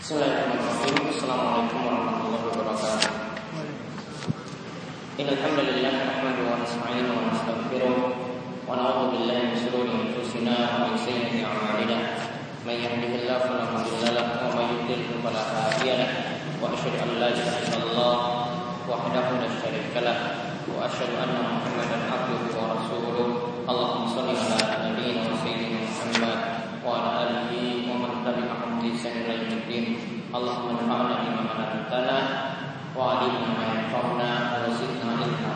Bismillahirrahmanirrahim. Assalamualaikum warahmatullahi wabarakatuh. Innal hamdalillah nahmaduhu wa nasta'inuhu wa nastaghfiruh wa na'udzu billahi min shururi anfusina wa min sayyiati a'malina. May yahdihillahu fala mudilla lahu wa may yudlil fala hadiya lahu. Wa asyhadu an la ilaha illallah wahdahu la syarika lahu wa asyhadu anna Muhammadan abduhu wa. Allahumma man tabi'ahum bi ihsan ila yaumiddin. Allahumma anfa'na bima 'allamtana wa 'allimna ma yanfa'una wa zidna ilma.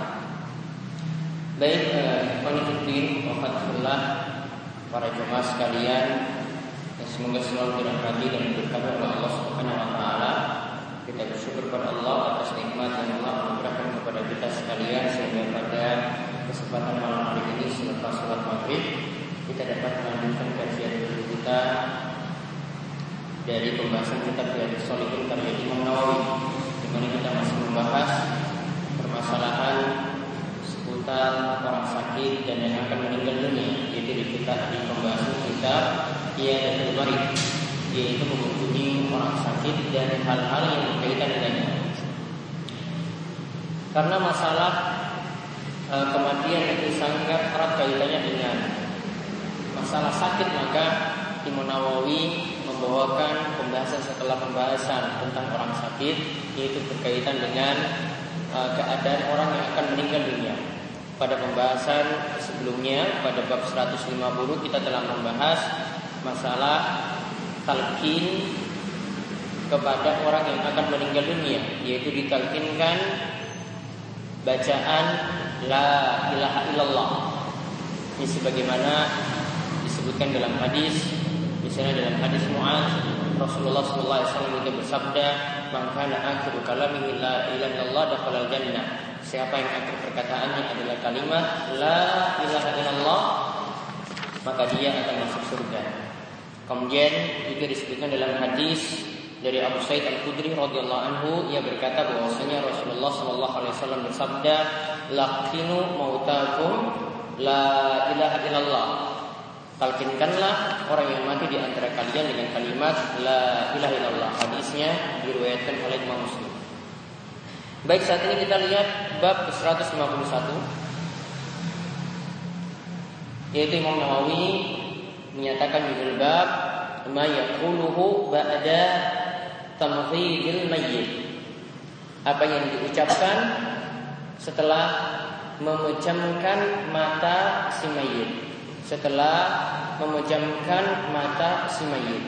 Baik, fatullah para jemaah sekalian semoga selalu dirahmati dan diberkati oleh Allah Subhanahu wa taala. Kita bersyukur kepada Allah atas nikmat yang Allah anugerahkan kepada kita sekalian sehingga pada kesempatan malam hari ini selepas sholat maghrib kita dapat melanjutkan kajian kita dari pembahasan kitab Riyadhus Shalihin karya Imam Nawawi di mana kita masih membahas permasalahan seputar orang sakit dan yang akan meninggal dunia. Yaitu di kita di pembahasan kita ia dan Marid yaitu mengunjungi orang sakit dan hal-hal yang berkaitan dengannya. Karena masalah e, kematian itu sangat erat kaitannya dengan masalah sakit maka Imam Nawawi membawakan pembahasan setelah pembahasan tentang orang sakit yaitu berkaitan dengan uh, keadaan orang yang akan meninggal dunia. Pada pembahasan sebelumnya pada bab 150 kita telah membahas masalah talqin kepada orang yang akan meninggal dunia yaitu ditalkinkan bacaan la ilaha illallah. Ini sebagaimana disebutkan dalam hadis Misalnya dalam hadis Mu'ad Rasulullah sallallahu alaihi wasallam itu bersabda, "Man kana akhiru kalamihi la ilaha illallah dakhala jannah." Siapa yang akhir perkataannya adalah kalimat la ilaha illallah, maka dia akan masuk surga. Kemudian juga disebutkan dalam hadis dari Abu Sa'id Al-Khudri radhiyallahu anhu ia berkata bahwasanya Rasulullah sallallahu alaihi wasallam bersabda, "Laqinu mautakum la ilaha illallah." Talkinkanlah orang yang mati di antara kalian dengan kalimat La ilaha illallah. Hadisnya diriwayatkan oleh Imam Muslim. Baik saat ini kita lihat bab 151 Yaitu Imam Nawawi menyatakan judul bab Ma yakuluhu ba'da tamghidil mayyit. Apa yang diucapkan setelah memejamkan mata si mayit setelah memejamkan mata si mayit.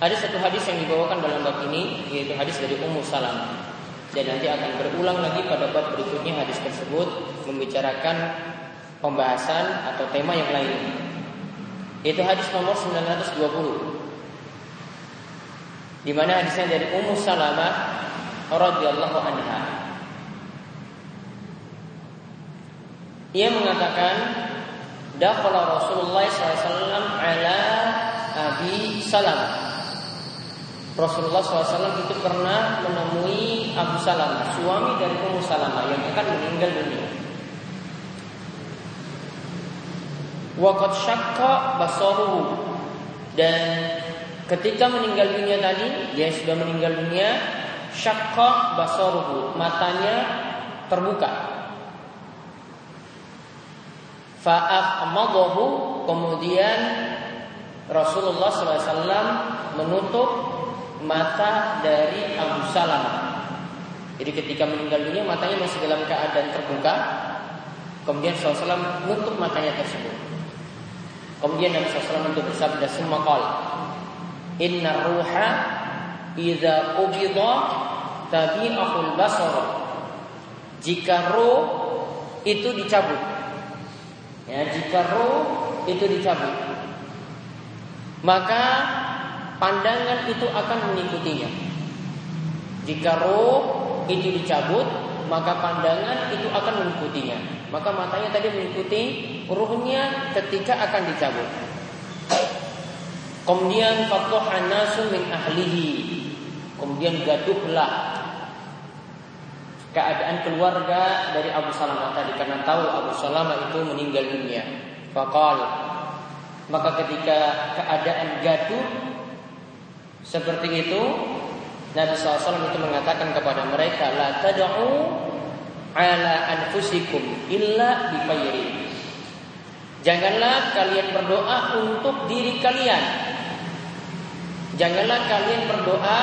Ada satu hadis yang dibawakan dalam bab ini yaitu hadis dari Ummu Salam dan nanti akan berulang lagi pada bab berikutnya hadis tersebut membicarakan pembahasan atau tema yang lain. Itu hadis nomor 920. Di mana hadisnya dari Ummu Salamah radhiyallahu anha. Ia mengatakan Dakhala Rasulullah SAW ala Abi Salam. Rasulullah SAW itu pernah menemui Abu Salam Suami dari Ummu Salamah yang akan meninggal dunia. Waqad syakka basaruhu. Dan ketika meninggal dunia tadi Dia sudah meninggal dunia Syakka basaruhu Matanya terbuka Fa'afmadahu kemudian Rasulullah SAW menutup mata dari Abu Salamah. Jadi ketika meninggal dunia matanya masih dalam keadaan terbuka. Kemudian SAW menutup matanya tersebut. Kemudian Nabi SAW itu bersabda semua kal. Inna ruha idza ubida tabi'ahul basar. Jika roh itu dicabut Ya, jika roh itu dicabut, maka pandangan itu akan mengikutinya. Jika roh itu dicabut, maka pandangan itu akan mengikutinya. Maka matanya tadi mengikuti ruhnya ketika akan dicabut. Kemudian fatuhan nasu min ahlihi. Kemudian gaduhlah keadaan keluarga dari Abu Salamah tadi karena tahu Abu Salamah itu meninggal dunia. Fakal Maka ketika keadaan gaduh seperti itu, Nabi SAW itu mengatakan kepada mereka, La tad'u ala anfusikum illa bifayri. Janganlah kalian berdoa untuk diri kalian. Janganlah kalian berdoa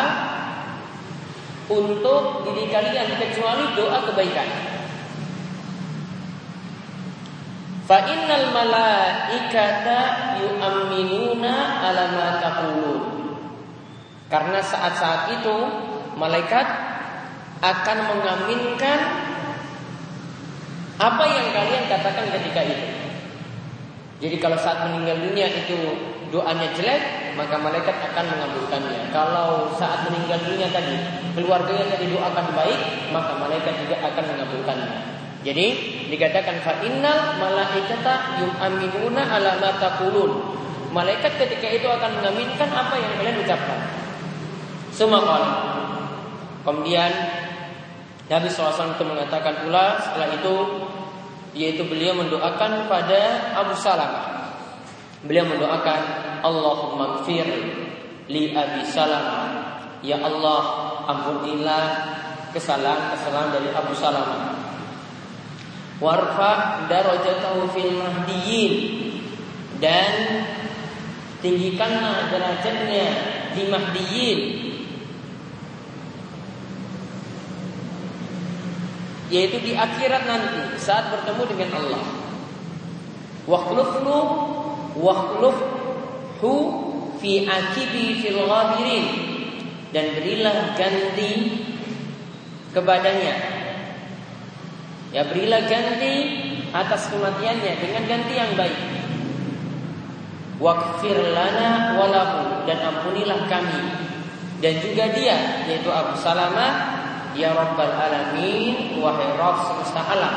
untuk diri kalian kecuali doa kebaikan. Fa innal malaikata yu'minuna ala ma taqulun. Karena saat-saat itu malaikat akan mengaminkan apa yang kalian katakan ketika itu. Jadi kalau saat meninggal dunia itu doanya jelek, maka malaikat akan mengabulkannya. Kalau saat meninggal dunia tadi keluarganya tadi doakan baik, maka malaikat juga akan mengabulkannya. Jadi dikatakan fa innal malaikata yu'minuna ala ma taqulun. Malaikat ketika itu akan mengaminkan apa yang kalian ucapkan. Semua Kemudian Nabi SAW itu mengatakan pula setelah itu yaitu beliau mendoakan pada Abu Salamah. Beliau mendoakan Allahumma gfir li Abi Salamah. Ya Allah, ampunilah kesalahan-kesalahan dari Abu Salamah. Warfa darajatahu fil mahdiyin dan tinggikanlah derajatnya di mahdiyin yaitu di akhirat nanti saat bertemu dengan Allah. Wakhluflu wakhlufhu fi akibi fil ghabirin. Dan berilah ganti kepadanya Ya berilah ganti atas kematiannya dengan ganti yang baik. Wakfir lana walahu dan ampunilah kami. Dan juga dia yaitu Abu Salamah ya Rabbal alamin wahai Rabb semesta alam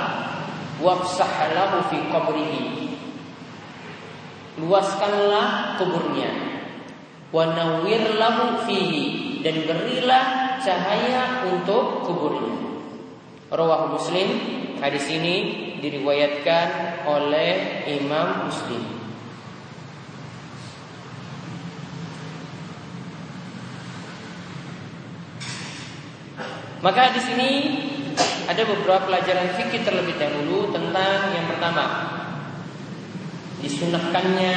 wafsah lahu fi qabrihi luaskanlah kuburnya. Wa nawwir lahu fihi dan berilah cahaya untuk kuburnya. Rawah Muslim. Hadis ini diriwayatkan oleh Imam Muslim. Maka di sini ada beberapa pelajaran fikih terlebih dahulu tentang yang pertama disunahkannya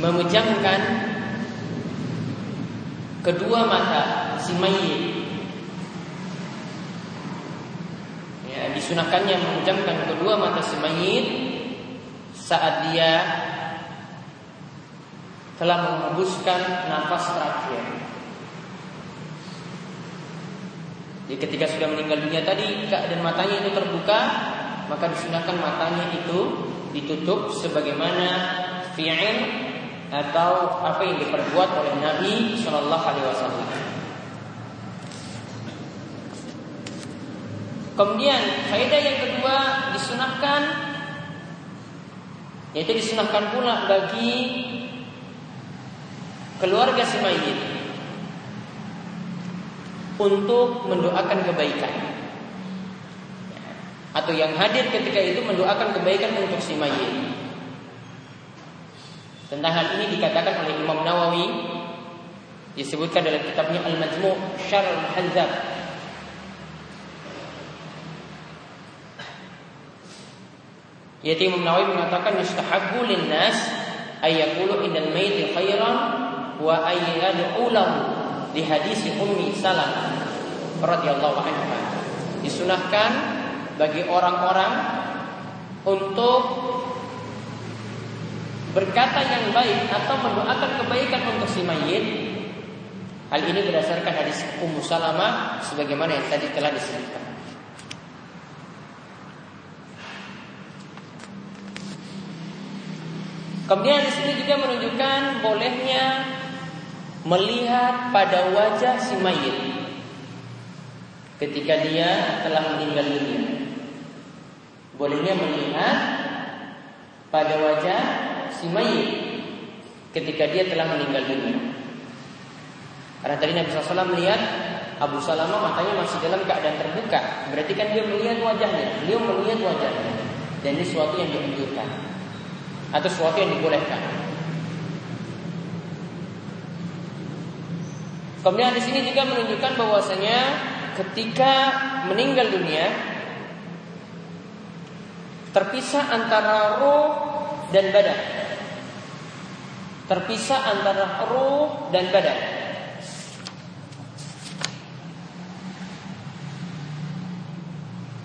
memejamkan kedua mata si mayit. Ya, disunahkannya memejamkan kedua mata si mayit saat dia telah menghembuskan nafas terakhir. Jadi ketika sudah meninggal dunia tadi keadaan matanya itu terbuka, maka disunahkan matanya itu ditutup sebagaimana fi'il atau apa yang diperbuat oleh Nabi Shallallahu Alaihi Wasallam. Kemudian faedah yang kedua disunahkan yaitu disunahkan pula bagi keluarga si mayit untuk mendoakan kebaikan atau yang hadir ketika itu mendoakan kebaikan untuk si mayit. Tentang hal ini dikatakan oleh Imam Nawawi disebutkan dalam kitabnya Al-Majmu' Syarh Al-Hazab Yaitu Imam Nawawi mengatakan yustahabbu linnas ayyaqulu indal maiti khairan wa ayyad'u di hadis Ummi Salamah radhiyallahu anha. Disunahkan bagi orang-orang untuk berkata yang baik atau mendoakan kebaikan untuk si mayit. Hal ini berdasarkan hadis Ummu Salamah sebagaimana yang tadi telah disebutkan. Kemudian di sini juga menunjukkan bolehnya melihat pada wajah si mayit ketika dia telah meninggal dunia. Bolehnya melihat pada wajah si mayit ketika dia telah meninggal dunia. Karena tadi Nabi SAW melihat Abu Salama matanya masih dalam keadaan terbuka. Berarti kan dia melihat wajahnya. Beliau melihat wajahnya. dan ini sesuatu yang dianjurkan atau sesuatu yang dibolehkan. Kemudian di sini juga menunjukkan bahwasanya ketika meninggal dunia terpisah antara roh dan badan. Terpisah antara roh dan badan.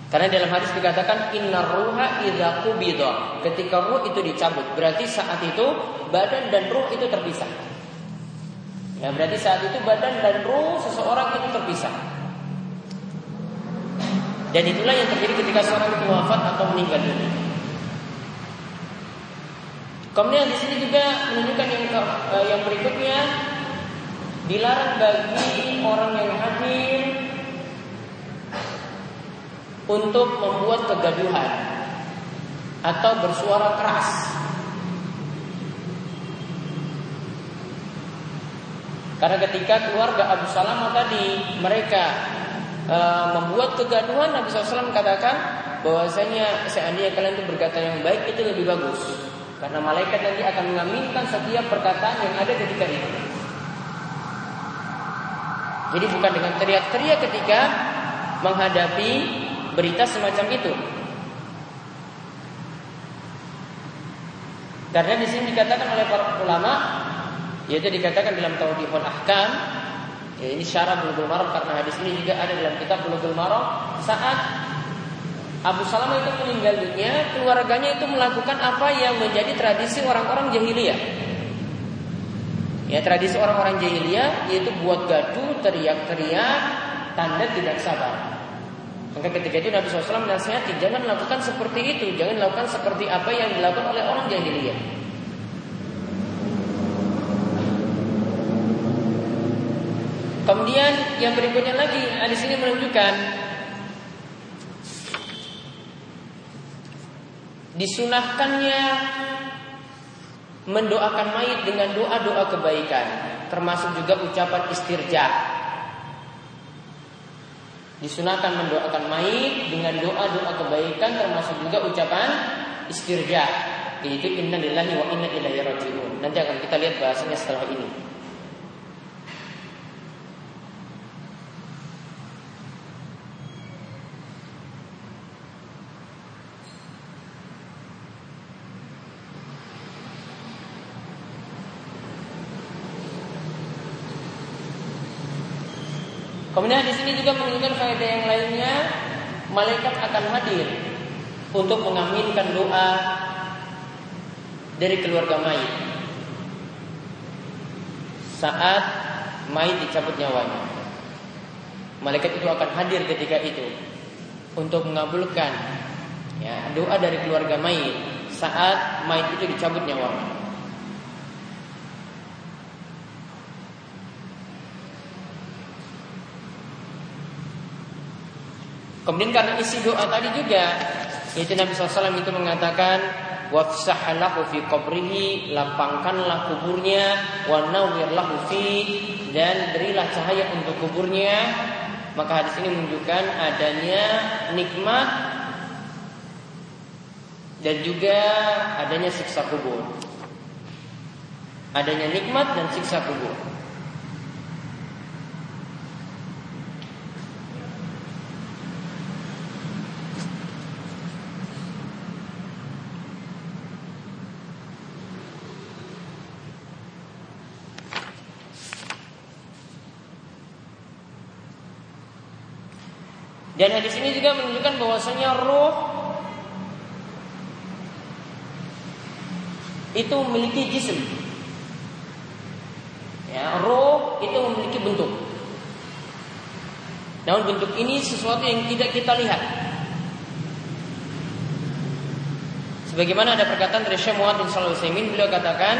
Karena dalam hadis dikatakan inna ruha idza qubida. Ketika ruh itu dicabut, berarti saat itu badan dan ruh itu terpisah. Ya berarti saat itu badan dan ruh seseorang itu terpisah. Dan itulah yang terjadi ketika seorang itu wafat atau meninggal dunia. Kemudian di sini juga menunjukkan yang eh, yang berikutnya dilarang bagi orang yang hadir untuk membuat kegaduhan atau bersuara keras Karena ketika keluarga Abu Salamah tadi mereka e, membuat kegaduhan, Nabi SAW katakan bahwasanya seandainya kalian itu berkata yang baik itu lebih bagus. Karena malaikat nanti akan mengaminkan setiap perkataan yang ada ketika itu. Jadi bukan dengan teriak-teriak ketika menghadapi berita semacam itu. Karena di sini dikatakan oleh para ulama yaitu dikatakan dalam Tauhidul Ahkam ya ini syarat Bulughul Maram karena hadis ini juga ada dalam kitab Bulughul Maram saat Abu Salamah itu meninggal dunia, keluarganya itu melakukan apa yang menjadi tradisi orang-orang jahiliyah. Ya tradisi orang-orang jahiliyah yaitu buat gaduh, teriak-teriak, tanda tidak sabar. Maka ketika itu Nabi SAW menasihati jangan lakukan seperti itu, jangan lakukan seperti apa yang dilakukan oleh orang jahiliyah. Kemudian yang berikutnya lagi di sini menunjukkan disunahkannya mendoakan mayit dengan doa-doa kebaikan, termasuk juga ucapan istirja. Disunahkan mendoakan mayit dengan doa-doa kebaikan, termasuk juga ucapan istirja. Yaitu inna lillahi wa inna ilaihi rajiun. Nanti akan kita lihat bahasanya setelah ini. Kemudian di sini juga menunjukkan faedah yang lainnya, malaikat akan hadir untuk mengaminkan doa dari keluarga mayit saat mayit dicabut nyawanya. Malaikat itu akan hadir ketika itu untuk mengabulkan ya, doa dari keluarga mayit saat mayit itu dicabut nyawanya. Kemudian karena isi doa tadi juga yaitu Nabi SAW itu mengatakan wafsahalahu fi qabrihi lapangkanlah kuburnya wa nawwirlahu fi dan berilah cahaya untuk kuburnya. Maka hadis ini menunjukkan adanya nikmat dan juga adanya siksa kubur. Adanya nikmat dan siksa kubur Dan hadis ini juga menunjukkan bahwasanya roh itu memiliki jisim. Ya, roh itu memiliki bentuk. Namun bentuk ini sesuatu yang tidak kita lihat. Sebagaimana ada perkataan dari Syekh Muhammad bin Shalih beliau katakan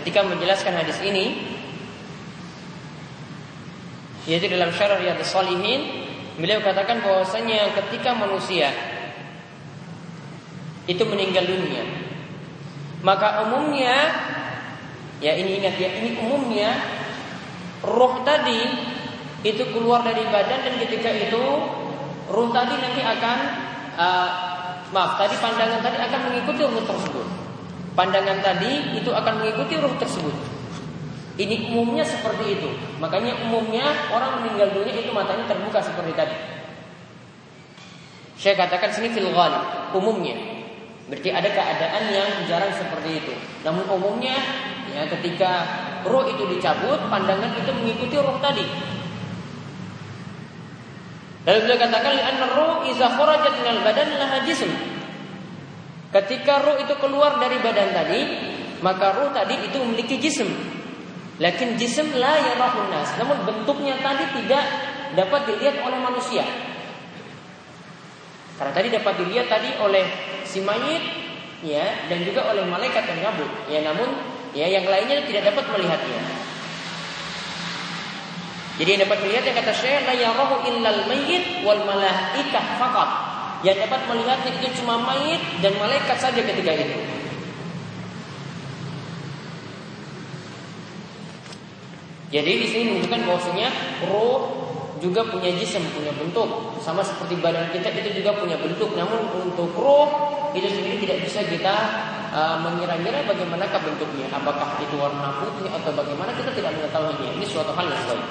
ketika menjelaskan hadis ini yaitu dalam syarah Riyadhus Shalihin Beliau katakan bahwasanya ketika manusia itu meninggal dunia, maka umumnya ya ini ingat ya ini umumnya roh tadi itu keluar dari badan dan ketika itu roh tadi nanti akan uh, maaf tadi pandangan tadi akan mengikuti ruh tersebut. Pandangan tadi itu akan mengikuti ruh tersebut. Ini umumnya seperti itu. Makanya umumnya orang meninggal dunia itu matanya terbuka seperti tadi. Saya katakan sini fil ghalib, umumnya. Berarti ada keadaan yang jarang seperti itu. Namun umumnya ya ketika roh itu dicabut, pandangan itu mengikuti roh tadi. Lalu beliau katakan anna roh iza kharajat minal badan laha jism. Ketika roh itu keluar dari badan tadi, maka roh tadi itu memiliki jism. Lakin jism la yarahun nas. Namun bentuknya tadi tidak dapat dilihat oleh manusia. Karena tadi dapat dilihat tadi oleh si mayit ya dan juga oleh malaikat yang nyabut. Ya namun ya yang lainnya tidak dapat melihatnya. Jadi yang dapat melihat yang kata Syekh la yarahu illal mayyit wal malaikah faqat. Yang dapat melihatnya itu cuma mayit dan malaikat saja ketika itu. Jadi di sini menunjukkan bahwasanya roh juga punya jisim, punya bentuk. Sama seperti badan kita itu juga punya bentuk. Namun untuk roh itu sendiri tidak bisa kita uh, mengira-ngira bagaimanakah bentuknya. Apakah itu warna putih atau bagaimana kita tidak mengetahuinya. Ini suatu hal yang baik.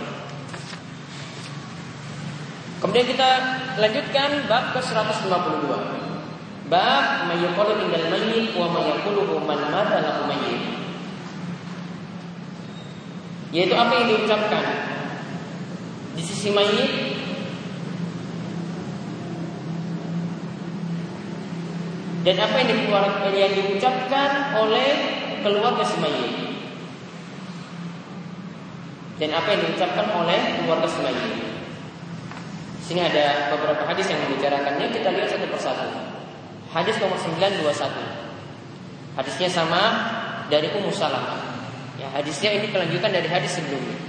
Kemudian kita lanjutkan bab ke 152. Bab mayyaqulu minal mayyit wa mayyaqulu man mata lahu mayyit. Yaitu apa yang diucapkan di sisi mayit dan apa yang dikeluarkan yang diucapkan oleh keluarga si mayit dan apa yang diucapkan oleh keluarga si mayit. Sini ada beberapa hadis yang membicarakannya kita lihat satu persatu. Hadis nomor 921. Hadisnya sama dari Ummu Salamah. Ya, hadisnya ini kelanjutan dari hadis sebelumnya.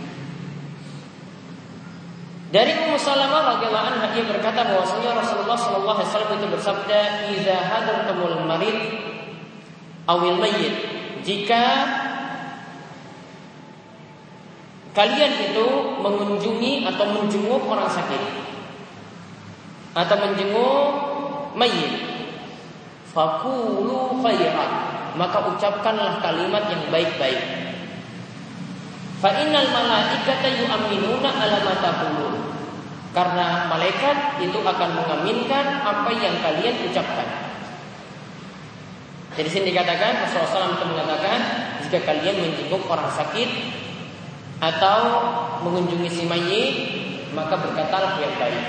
Dari Ummu Salamah radhiyallahu anha ia berkata bahwasanya Rasulullah sallallahu alaihi wasallam itu bersabda, "Idza hadartumul marid awil mayyit." Jika kalian itu mengunjungi atau menjenguk orang sakit atau menjenguk mayit, fakulu khairan, maka ucapkanlah kalimat yang baik-baik. Fa innal malaikata yu'minuna ala ma Karena malaikat itu akan mengaminkan apa yang kalian ucapkan. Jadi sini dikatakan Rasulullah SAW itu mengatakan jika kalian menjenguk orang sakit atau mengunjungi si mayit maka berkatalah yang baik.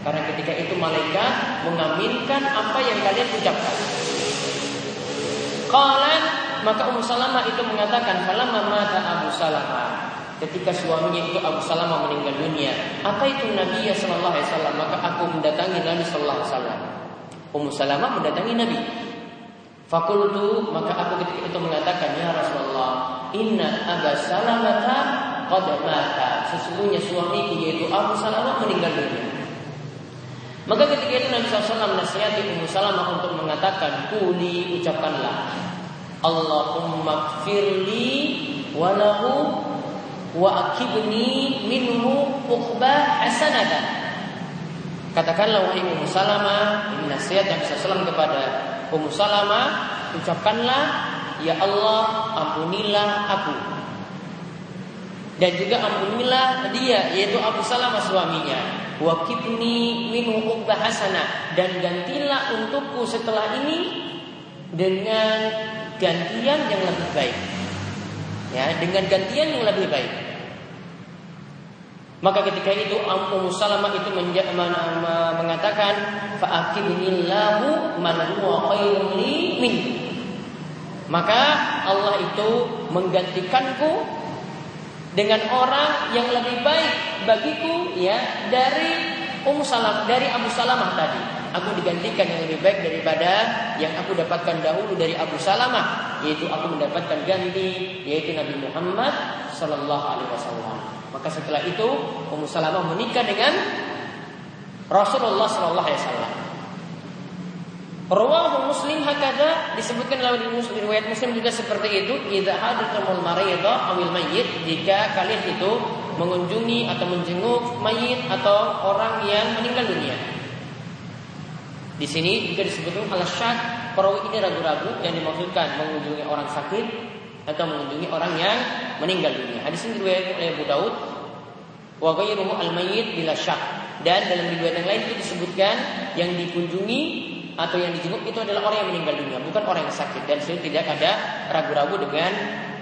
Karena ketika itu malaikat mengaminkan apa yang kalian ucapkan. Qala maka Ummu Salamah itu mengatakan, "Falamma mata Abu Salamah." Ketika suaminya itu Abu Salamah meninggal dunia, apa itu Nabi ya sallallahu alaihi wasallam? Maka aku mendatangi Nabi sallallahu alaihi wasallam. Ummu Salamah mendatangi Nabi. Fakultu maka aku ketika itu mengatakan ya Rasulullah, Inna Abu Salamah qad mata. Sesungguhnya suamiku yaitu Abu Salamah meninggal dunia. Maka ketika itu Nabi SAW menasihati Ummu Salamah untuk mengatakan, Kuli ucapkanlah Allahumma firli walahu wa akibni minhu uqba hasanatan. Katakanlah wahai Ummu Salamah, ini nasihat yang bisa salam kepada Ummu Salamah, ucapkanlah ya Allah ampunilah aku. Dan juga ampunilah dia yaitu Abu Salamah suaminya. Wakibni minhu uqba hasanah dan gantilah untukku setelah ini dengan gantian yang lebih baik. Ya, dengan gantian yang lebih baik. Maka ketika itu Ummu Salamah itu mengatakan fa'akibnillahu man. Maka Allah itu menggantikanku dengan orang yang lebih baik bagiku ya dari Ummu Salam dari Abu Salamah tadi aku digantikan yang lebih baik daripada yang aku dapatkan dahulu dari Abu Salamah yaitu aku mendapatkan ganti yaitu Nabi Muhammad Sallallahu Alaihi Wasallam maka setelah itu Ummu Salamah menikah dengan Rasulullah Sallallahu Alaihi Wasallam Rawahu Muslim hakada disebutkan dalam riwayat Muslim juga seperti itu. Idza hadathamul maridha awil mayyit jika kalian itu mengunjungi atau menjenguk mayit atau orang yang meninggal dunia. Di sini juga disebutkan al syak perawi ini ragu-ragu yang dimaksudkan mengunjungi orang sakit atau mengunjungi orang yang meninggal dunia. Hadis ini diriwayatkan oleh Abu Daud wa ghairuhu al-mayyit bila syak. Dan dalam riwayat yang lain itu disebutkan yang dikunjungi atau yang dijenguk itu adalah orang yang meninggal dunia, bukan orang yang sakit. Dan sini tidak ada ragu-ragu dengan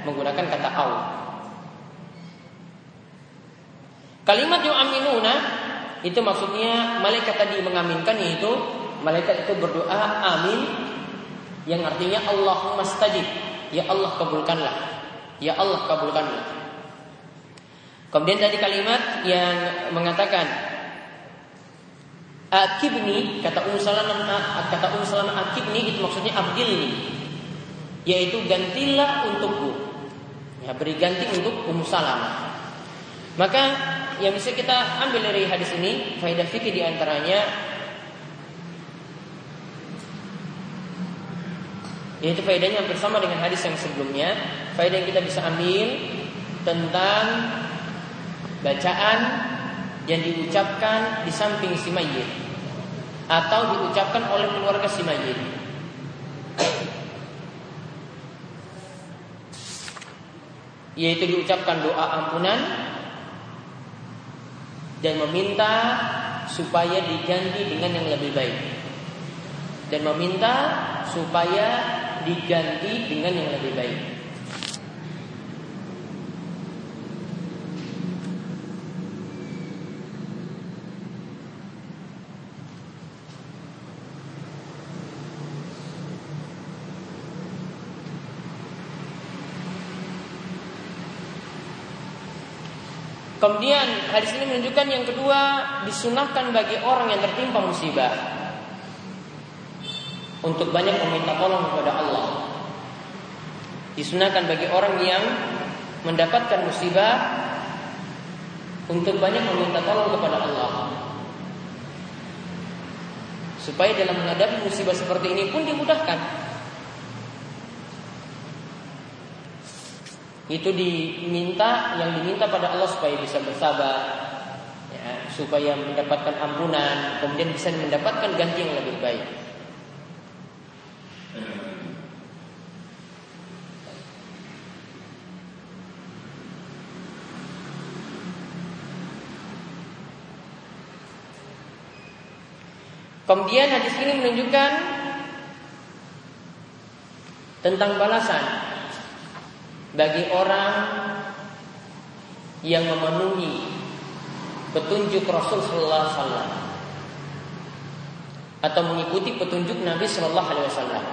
menggunakan kata au. Kalimat yu'aminuna itu maksudnya malaikat tadi mengaminkan yaitu malaikat itu berdoa amin yang artinya Allahumma stajib. Ya Allah kabulkanlah. Ya Allah kabulkanlah. Kemudian tadi kalimat yang mengatakan akibni kata Ummu kata Ummu Salamah akibni itu maksudnya abdilni yaitu gantilah untukku. Ya, beri ganti untuk Ummu. Maka yang bisa kita ambil dari hadis ini faedah fikih di antaranya Yaitu faedahnya hampir sama dengan hadis yang sebelumnya. Faedah yang kita bisa ambil tentang bacaan yang diucapkan di samping si mayit atau diucapkan oleh keluarga si mayit. Yaitu diucapkan doa ampunan dan meminta supaya diganti dengan yang lebih baik. Dan meminta supaya diganti dengan yang lebih baik. Kemudian hadis ini menunjukkan yang kedua disunahkan bagi orang yang tertimpa musibah untuk banyak meminta tolong kepada Allah. Disunahkan bagi orang yang mendapatkan musibah untuk banyak meminta tolong kepada Allah. Supaya dalam menghadapi musibah seperti ini pun dimudahkan. Itu diminta yang diminta pada Allah supaya bisa bersabar, ya, supaya mendapatkan ampunan, kemudian bisa mendapatkan ganti yang lebih baik. Kemudian hadis ini menunjukkan tentang balasan bagi orang yang memenuhi petunjuk Rasul Sallallahu Alaihi Wasallam atau mengikuti petunjuk Nabi Sallallahu Alaihi Wasallam,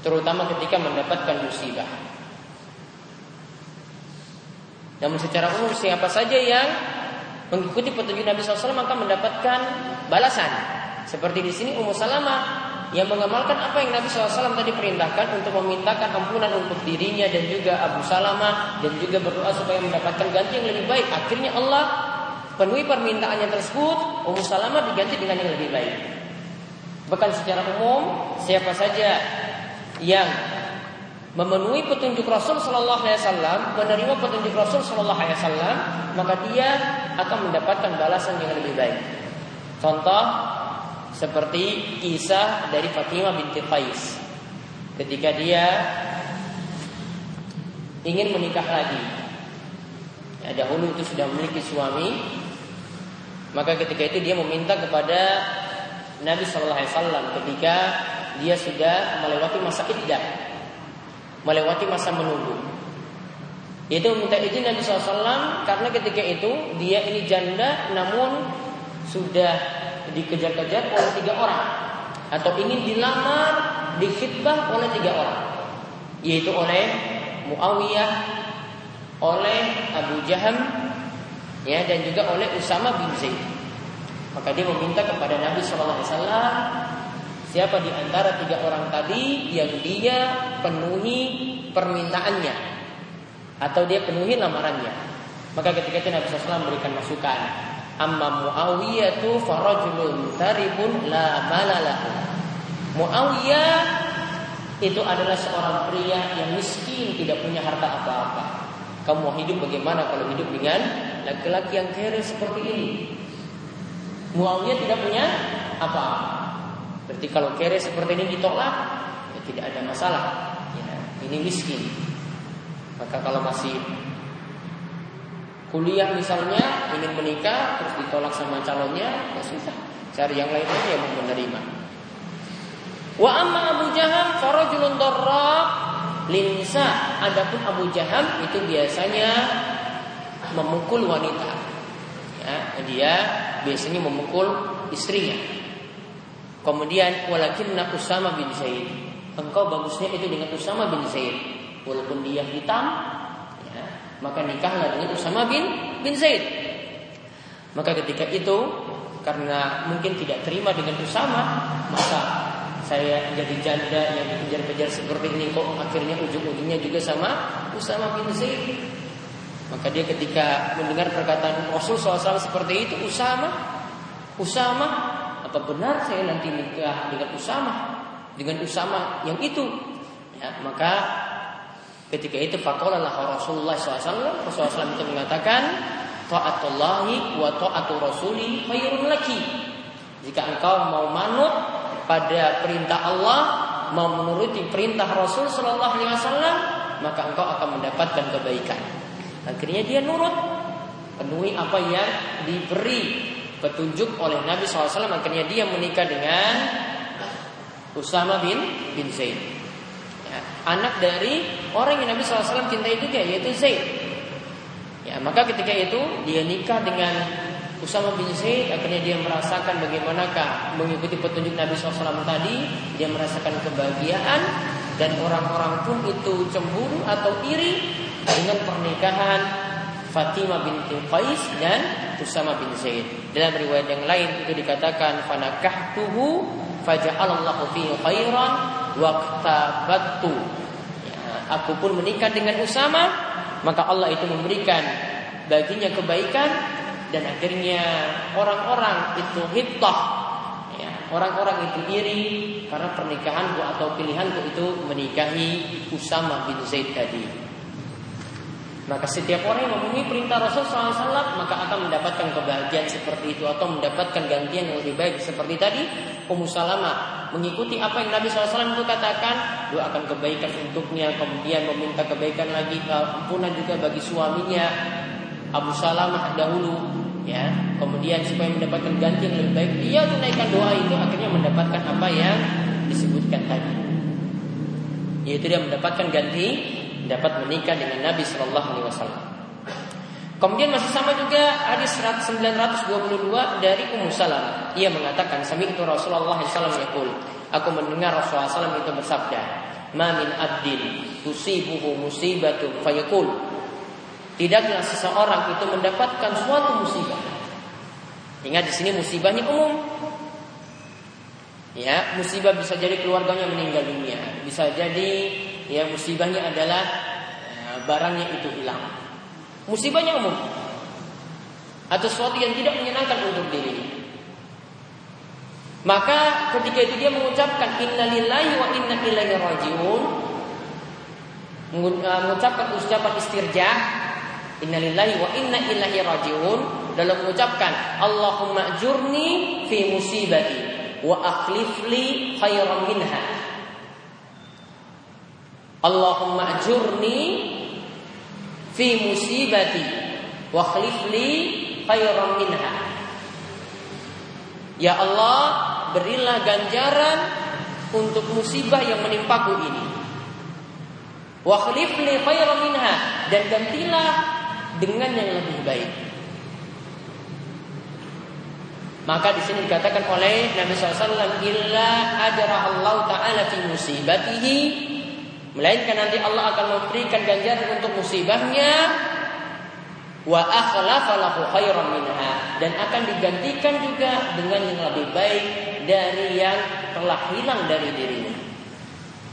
terutama ketika mendapatkan musibah. Namun secara umum siapa saja yang mengikuti petunjuk Nabi SAW maka mendapatkan balasan. Seperti di sini Ummu Salamah yang mengamalkan apa yang Nabi SAW tadi perintahkan untuk memintakan ampunan untuk dirinya dan juga Abu Salamah dan juga berdoa supaya mendapatkan ganti yang lebih baik. Akhirnya Allah penuhi permintaannya tersebut, Ummu Salamah diganti dengan yang lebih baik. Bahkan secara umum siapa saja yang memenuhi petunjuk Rasul Shallallahu Alaihi Wasallam, menerima petunjuk Rasul Shallallahu Alaihi Wasallam, maka dia akan mendapatkan balasan yang lebih baik. Contoh seperti kisah dari Fatimah binti Qais ketika dia ingin menikah lagi. Ya, dahulu itu sudah memiliki suami, maka ketika itu dia meminta kepada Nabi Shallallahu Alaihi Wasallam ketika dia sudah melewati masa iddah melewati masa menunggu. Itu minta izin Nabi SAW karena ketika itu dia ini janda namun sudah dikejar-kejar oleh tiga orang. Atau ingin dilamar dikhidbah oleh tiga orang. Yaitu oleh Muawiyah, oleh Abu Jaham, ya dan juga oleh Usama bin Zaid. Maka dia meminta kepada Nabi SAW Siapa di antara tiga orang tadi yang dia penuhi permintaannya atau dia penuhi lamarannya. Maka ketika itu Nabi SAW memberikan masukan. Amma Muawiyah tu farajulun taribun la malalahu. Muawiyah itu adalah seorang pria yang miskin tidak punya harta apa-apa. Kamu mau hidup bagaimana kalau hidup dengan laki-laki yang kere seperti ini? Muawiyah tidak punya apa? Berarti kalau kere seperti ini ditolak, ya tidak ada masalah. Ya, ini miskin. Maka kalau masih kuliah misalnya ingin menikah terus ditolak sama calonnya, ya sudah cari yang lain aja yang mau menerima. Wa amma Abu Jaham farajulun darrab linsa. Adapun Abu Jaham itu biasanya memukul wanita. Ya, dia biasanya memukul istrinya. Kemudian walakinna Usama bin Zaid. Engkau bagusnya itu dengan Usama bin Zaid. Walaupun dia hitam, ya, maka nikahlah dengan Usama bin bin Zaid. Maka ketika itu karena mungkin tidak terima dengan Usama, maka saya jadi janda yang dikejar-kejar seperti ini kok akhirnya ujung-ujungnya juga sama Usama bin Zaid. Maka dia ketika mendengar perkataan Rasul SAW seperti itu, Usama, Usama, apa benar saya nanti nikah dengan Usama dengan Usama yang itu ya, maka ketika itu fakolalah Rasulullah SAW Rasulullah SAW itu mengatakan taatullahi wa taatu rasuli khairun laki. Jika engkau mau manut pada perintah Allah mau menuruti perintah Rasul Shallallahu Alaihi Wasallam maka engkau akan mendapatkan kebaikan. Akhirnya dia nurut penuhi apa yang diberi petunjuk oleh Nabi SAW akhirnya dia menikah dengan Usama bin bin Zaid anak dari orang yang Nabi SAW cintai juga yaitu Zaid ya maka ketika itu dia nikah dengan Usama bin Zaid akhirnya dia merasakan bagaimanakah mengikuti petunjuk Nabi SAW tadi dia merasakan kebahagiaan dan orang-orang pun itu cemburu atau iri dengan pernikahan Fatimah binti Qais dan Usama bin Zaid. Dalam riwayat yang lain itu dikatakan fanakahtuhu faja'alallahu fi khairan waqtabattu. Ya, aku pun menikah dengan Usama, maka Allah itu memberikan baginya kebaikan dan akhirnya orang-orang itu hittah ya, orang-orang itu iri karena pernikahanku atau pilihanku itu menikahi Usama bin Zaid tadi. Maka setiap orang yang memenuhi perintah Rasul SAW maka akan mendapatkan kebahagiaan seperti itu atau mendapatkan gantian yang lebih baik. Seperti tadi Ummu mengikuti apa yang Nabi SAW itu katakan doakan kebaikan untuknya kemudian meminta kebaikan lagi ampunan juga bagi suaminya. Abu Salamah dahulu ya kemudian supaya mendapatkan ganti yang lebih baik dia tunaikan doa itu akhirnya mendapatkan apa yang disebutkan tadi. Yaitu dia mendapatkan ganti dapat menikah dengan Nabi Shallallahu Alaihi Wasallam. Kemudian masih sama juga hadis 922 dari Ummu Salam. Ia mengatakan, "Sami itu Rasulullah SAW yaqul." Aku mendengar Rasulullah SAW itu bersabda, "Ma min abdin tusibuhu musibatu fayaqul." Tidaklah seseorang itu mendapatkan suatu musibah. Ingat di sini musibahnya umum. Ya, musibah bisa jadi keluarganya meninggal dunia, bisa jadi ya musibahnya adalah ya, barangnya itu hilang. Musibahnya umum atau sesuatu yang tidak menyenangkan untuk dirinya. Maka ketika itu dia mengucapkan innalillahi wa inna ilaihi rajiun eh, mengucapkan ucapan istirjah innalillahi wa inna ilaihi rajiun dalam mengucapkan Allahumma jurni fi musibati wa akhlif li khairan minha Allahumma ajurni fi musibati wa khlif li khairan minha. Ya Allah, berilah ganjaran untuk musibah yang menimpaku ini. Wa khlif li khairan minha dan gantilah dengan yang lebih baik. Maka di sini dikatakan oleh Nabi SAW, "Illa ajra Allah Taala fi musibatihi Melainkan nanti Allah akan memberikan ganjaran untuk musibahnya. Wa khairan dan akan digantikan juga dengan yang lebih baik dari yang telah hilang dari dirinya.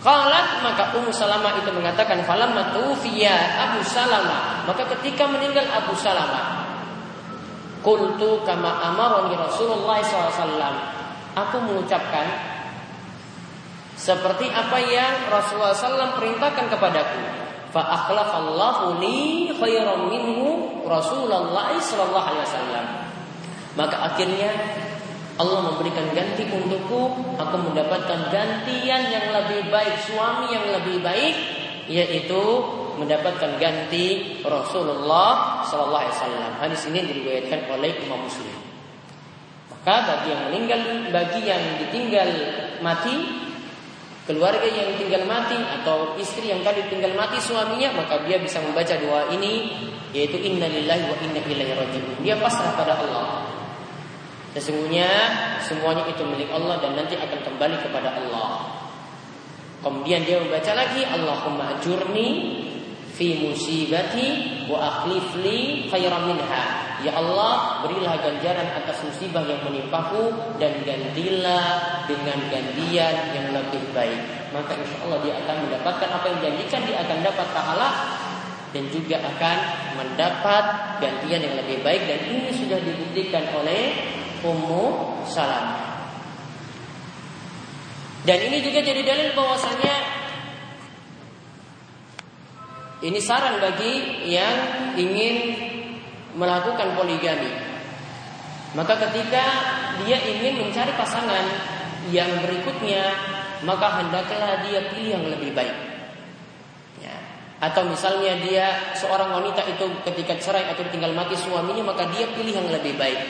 Qalat maka Ummu Salamah itu mengatakan falamma Abu Salamah. Maka ketika meninggal Abu Salamah qultu kama amarani Rasulullah SAW aku mengucapkan seperti apa yang Rasulullah SAW perintahkan kepadaku. Li Rasulullah sallallahu alaihi wasallam. Maka akhirnya Allah memberikan ganti untukku, aku mendapatkan gantian yang lebih baik, suami yang lebih baik, yaitu mendapatkan ganti Rasulullah Sallallahu Alaihi Wasallam. Hadis ini diriwayatkan oleh Imam Muslim. Maka bagi yang meninggal, bagi yang ditinggal mati, keluarga yang tinggal mati atau istri yang tadi tinggal mati suaminya, maka dia bisa membaca doa ini, yaitu Innalillahi wa Inna Ilaihi Rajiun. Dia pasrah pada Allah. Sesungguhnya semuanya itu milik Allah dan nanti akan kembali kepada Allah. Kemudian dia membaca lagi Allahumma ajurni fi musibati wa akhlif li khairan minha. Ya Allah, berilah ganjaran atas musibah yang menimpaku dan gantilah dengan gantian yang lebih baik. Maka insya Allah dia akan mendapatkan apa yang janjikan, dia akan dapat pahala dan juga akan mendapat gantian yang lebih baik dan ini sudah dibuktikan oleh Ummu Salamah. Dan ini juga jadi dalil bahwasanya ini saran bagi yang ingin melakukan poligami. Maka ketika dia ingin mencari pasangan yang berikutnya, maka hendaklah dia pilih yang lebih baik. Ya. Atau misalnya dia seorang wanita itu ketika cerai atau tinggal mati suaminya, maka dia pilih yang lebih baik.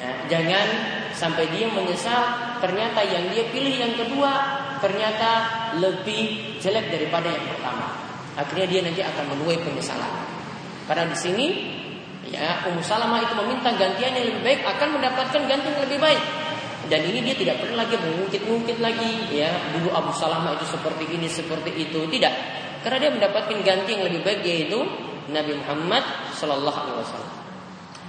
Ya, jangan sampai dia menyesal ternyata yang dia pilih yang kedua ternyata lebih jelek daripada yang pertama. Akhirnya dia nanti akan menuai penyesalan. Karena di sini ya Ummu Salamah itu meminta gantian yang lebih baik akan mendapatkan ganti yang lebih baik. Dan ini dia tidak perlu lagi mengungkit-ungkit lagi ya dulu Abu Salamah itu seperti ini seperti itu tidak. Karena dia mendapatkan ganti yang lebih baik yaitu Nabi Muhammad Shallallahu Alaihi Wasallam.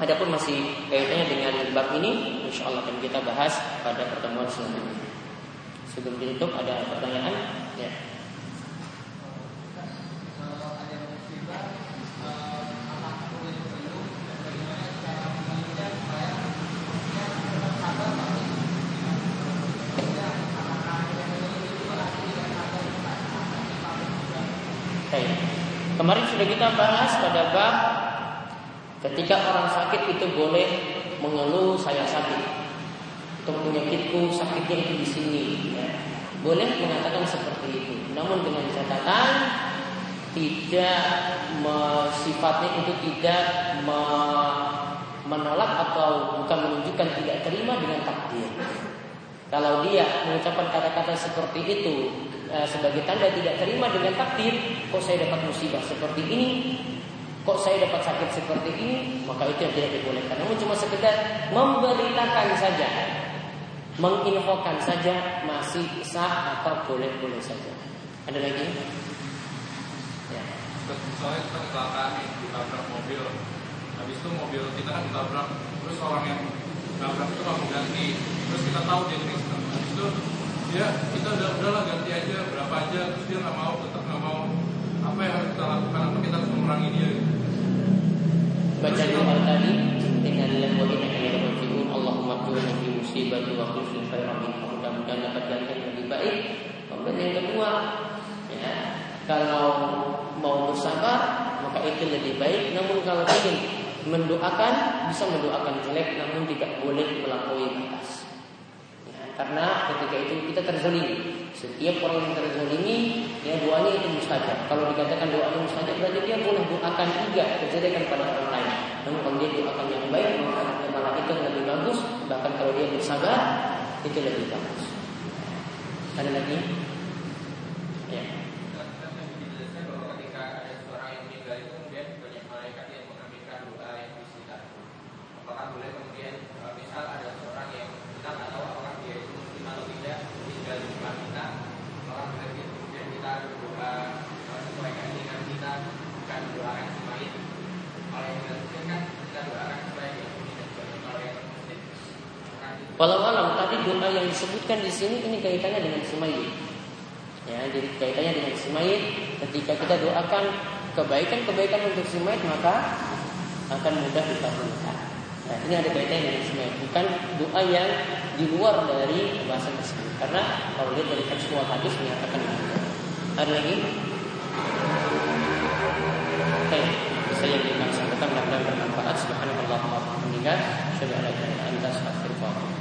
Adapun masih kaitannya dengan bab ini, insya Allah akan kita bahas pada pertemuan selanjutnya. Sebelum ditutup ada pertanyaan? Ya. Kemarin sudah kita bahas pada bab Ketika orang sakit itu boleh mengeluh saya sakit. Untuk penyakitku sakitnya itu di sini. Ya. Boleh mengatakan seperti itu. Namun dengan catatan tidak sifatnya itu tidak me, menolak atau bukan menunjukkan tidak terima dengan takdir. Kalau dia mengucapkan kata-kata seperti itu eh, sebagai tanda tidak terima dengan takdir, kok saya dapat musibah seperti ini, Kok saya dapat sakit seperti ini? Maka itu yang tidak dibolehkan. Namun cuma sekedar memberitakan saja, menginfokan saja masih sah atau boleh-boleh saja. Ada lagi? Ya. Soalnya kita kecelakaan ditabrak mobil. Habis itu mobil kita kan ditabrak, terus orang yang nabrak itu mau ganti. Terus kita tahu dia Habis dia kita udah udahlah ganti aja berapa aja, terus dia nggak mau, tetap nggak mau. Apa yang harus kita lakukan? Apa kita harus memerangi dia? Baca doa tadi dengan lembu ini yang Allahumma qulna fi musibati wa khulfi khairan minha mudah-mudahan dapat ganti yang lebih baik. Kemudian yang kedua ya kalau mau bersabar maka itu lebih baik. Namun kalau ingin mendoakan bisa mendoakan jelek namun tidak boleh melampaui batas karena ketika itu kita terzolimi. Setiap orang yang terzolimi, ya doanya itu mustajab. Kalau dikatakan doanya mustajab, berarti dia boleh doakan juga kejadian pada orang lain. Namun kalau dia doakan yang baik, maka malah itu lebih bagus. Bahkan kalau dia bersabar, itu lebih bagus. Ada lagi? Ya. Apakah boleh kemudian misal ada seorang yang kita nggak tahu Walau alam tadi doa yang disebutkan di sini ini kaitannya dengan semayit. Ya, jadi kaitannya dengan semayit. Ketika kita doakan kebaikan-kebaikan untuk semayit maka akan mudah dikabulkan. Nah, ini ada kaitannya dengan semayit. Bukan doa yang di luar dari bahasa tersebut. Karena kalau lihat dari tekstual hadis menyatakan itu. Ada lagi? Oke, saya yang sampaikan mudah-mudahan bermanfaat. Subhanallah wa bihamdika, asyhadu an la ilaha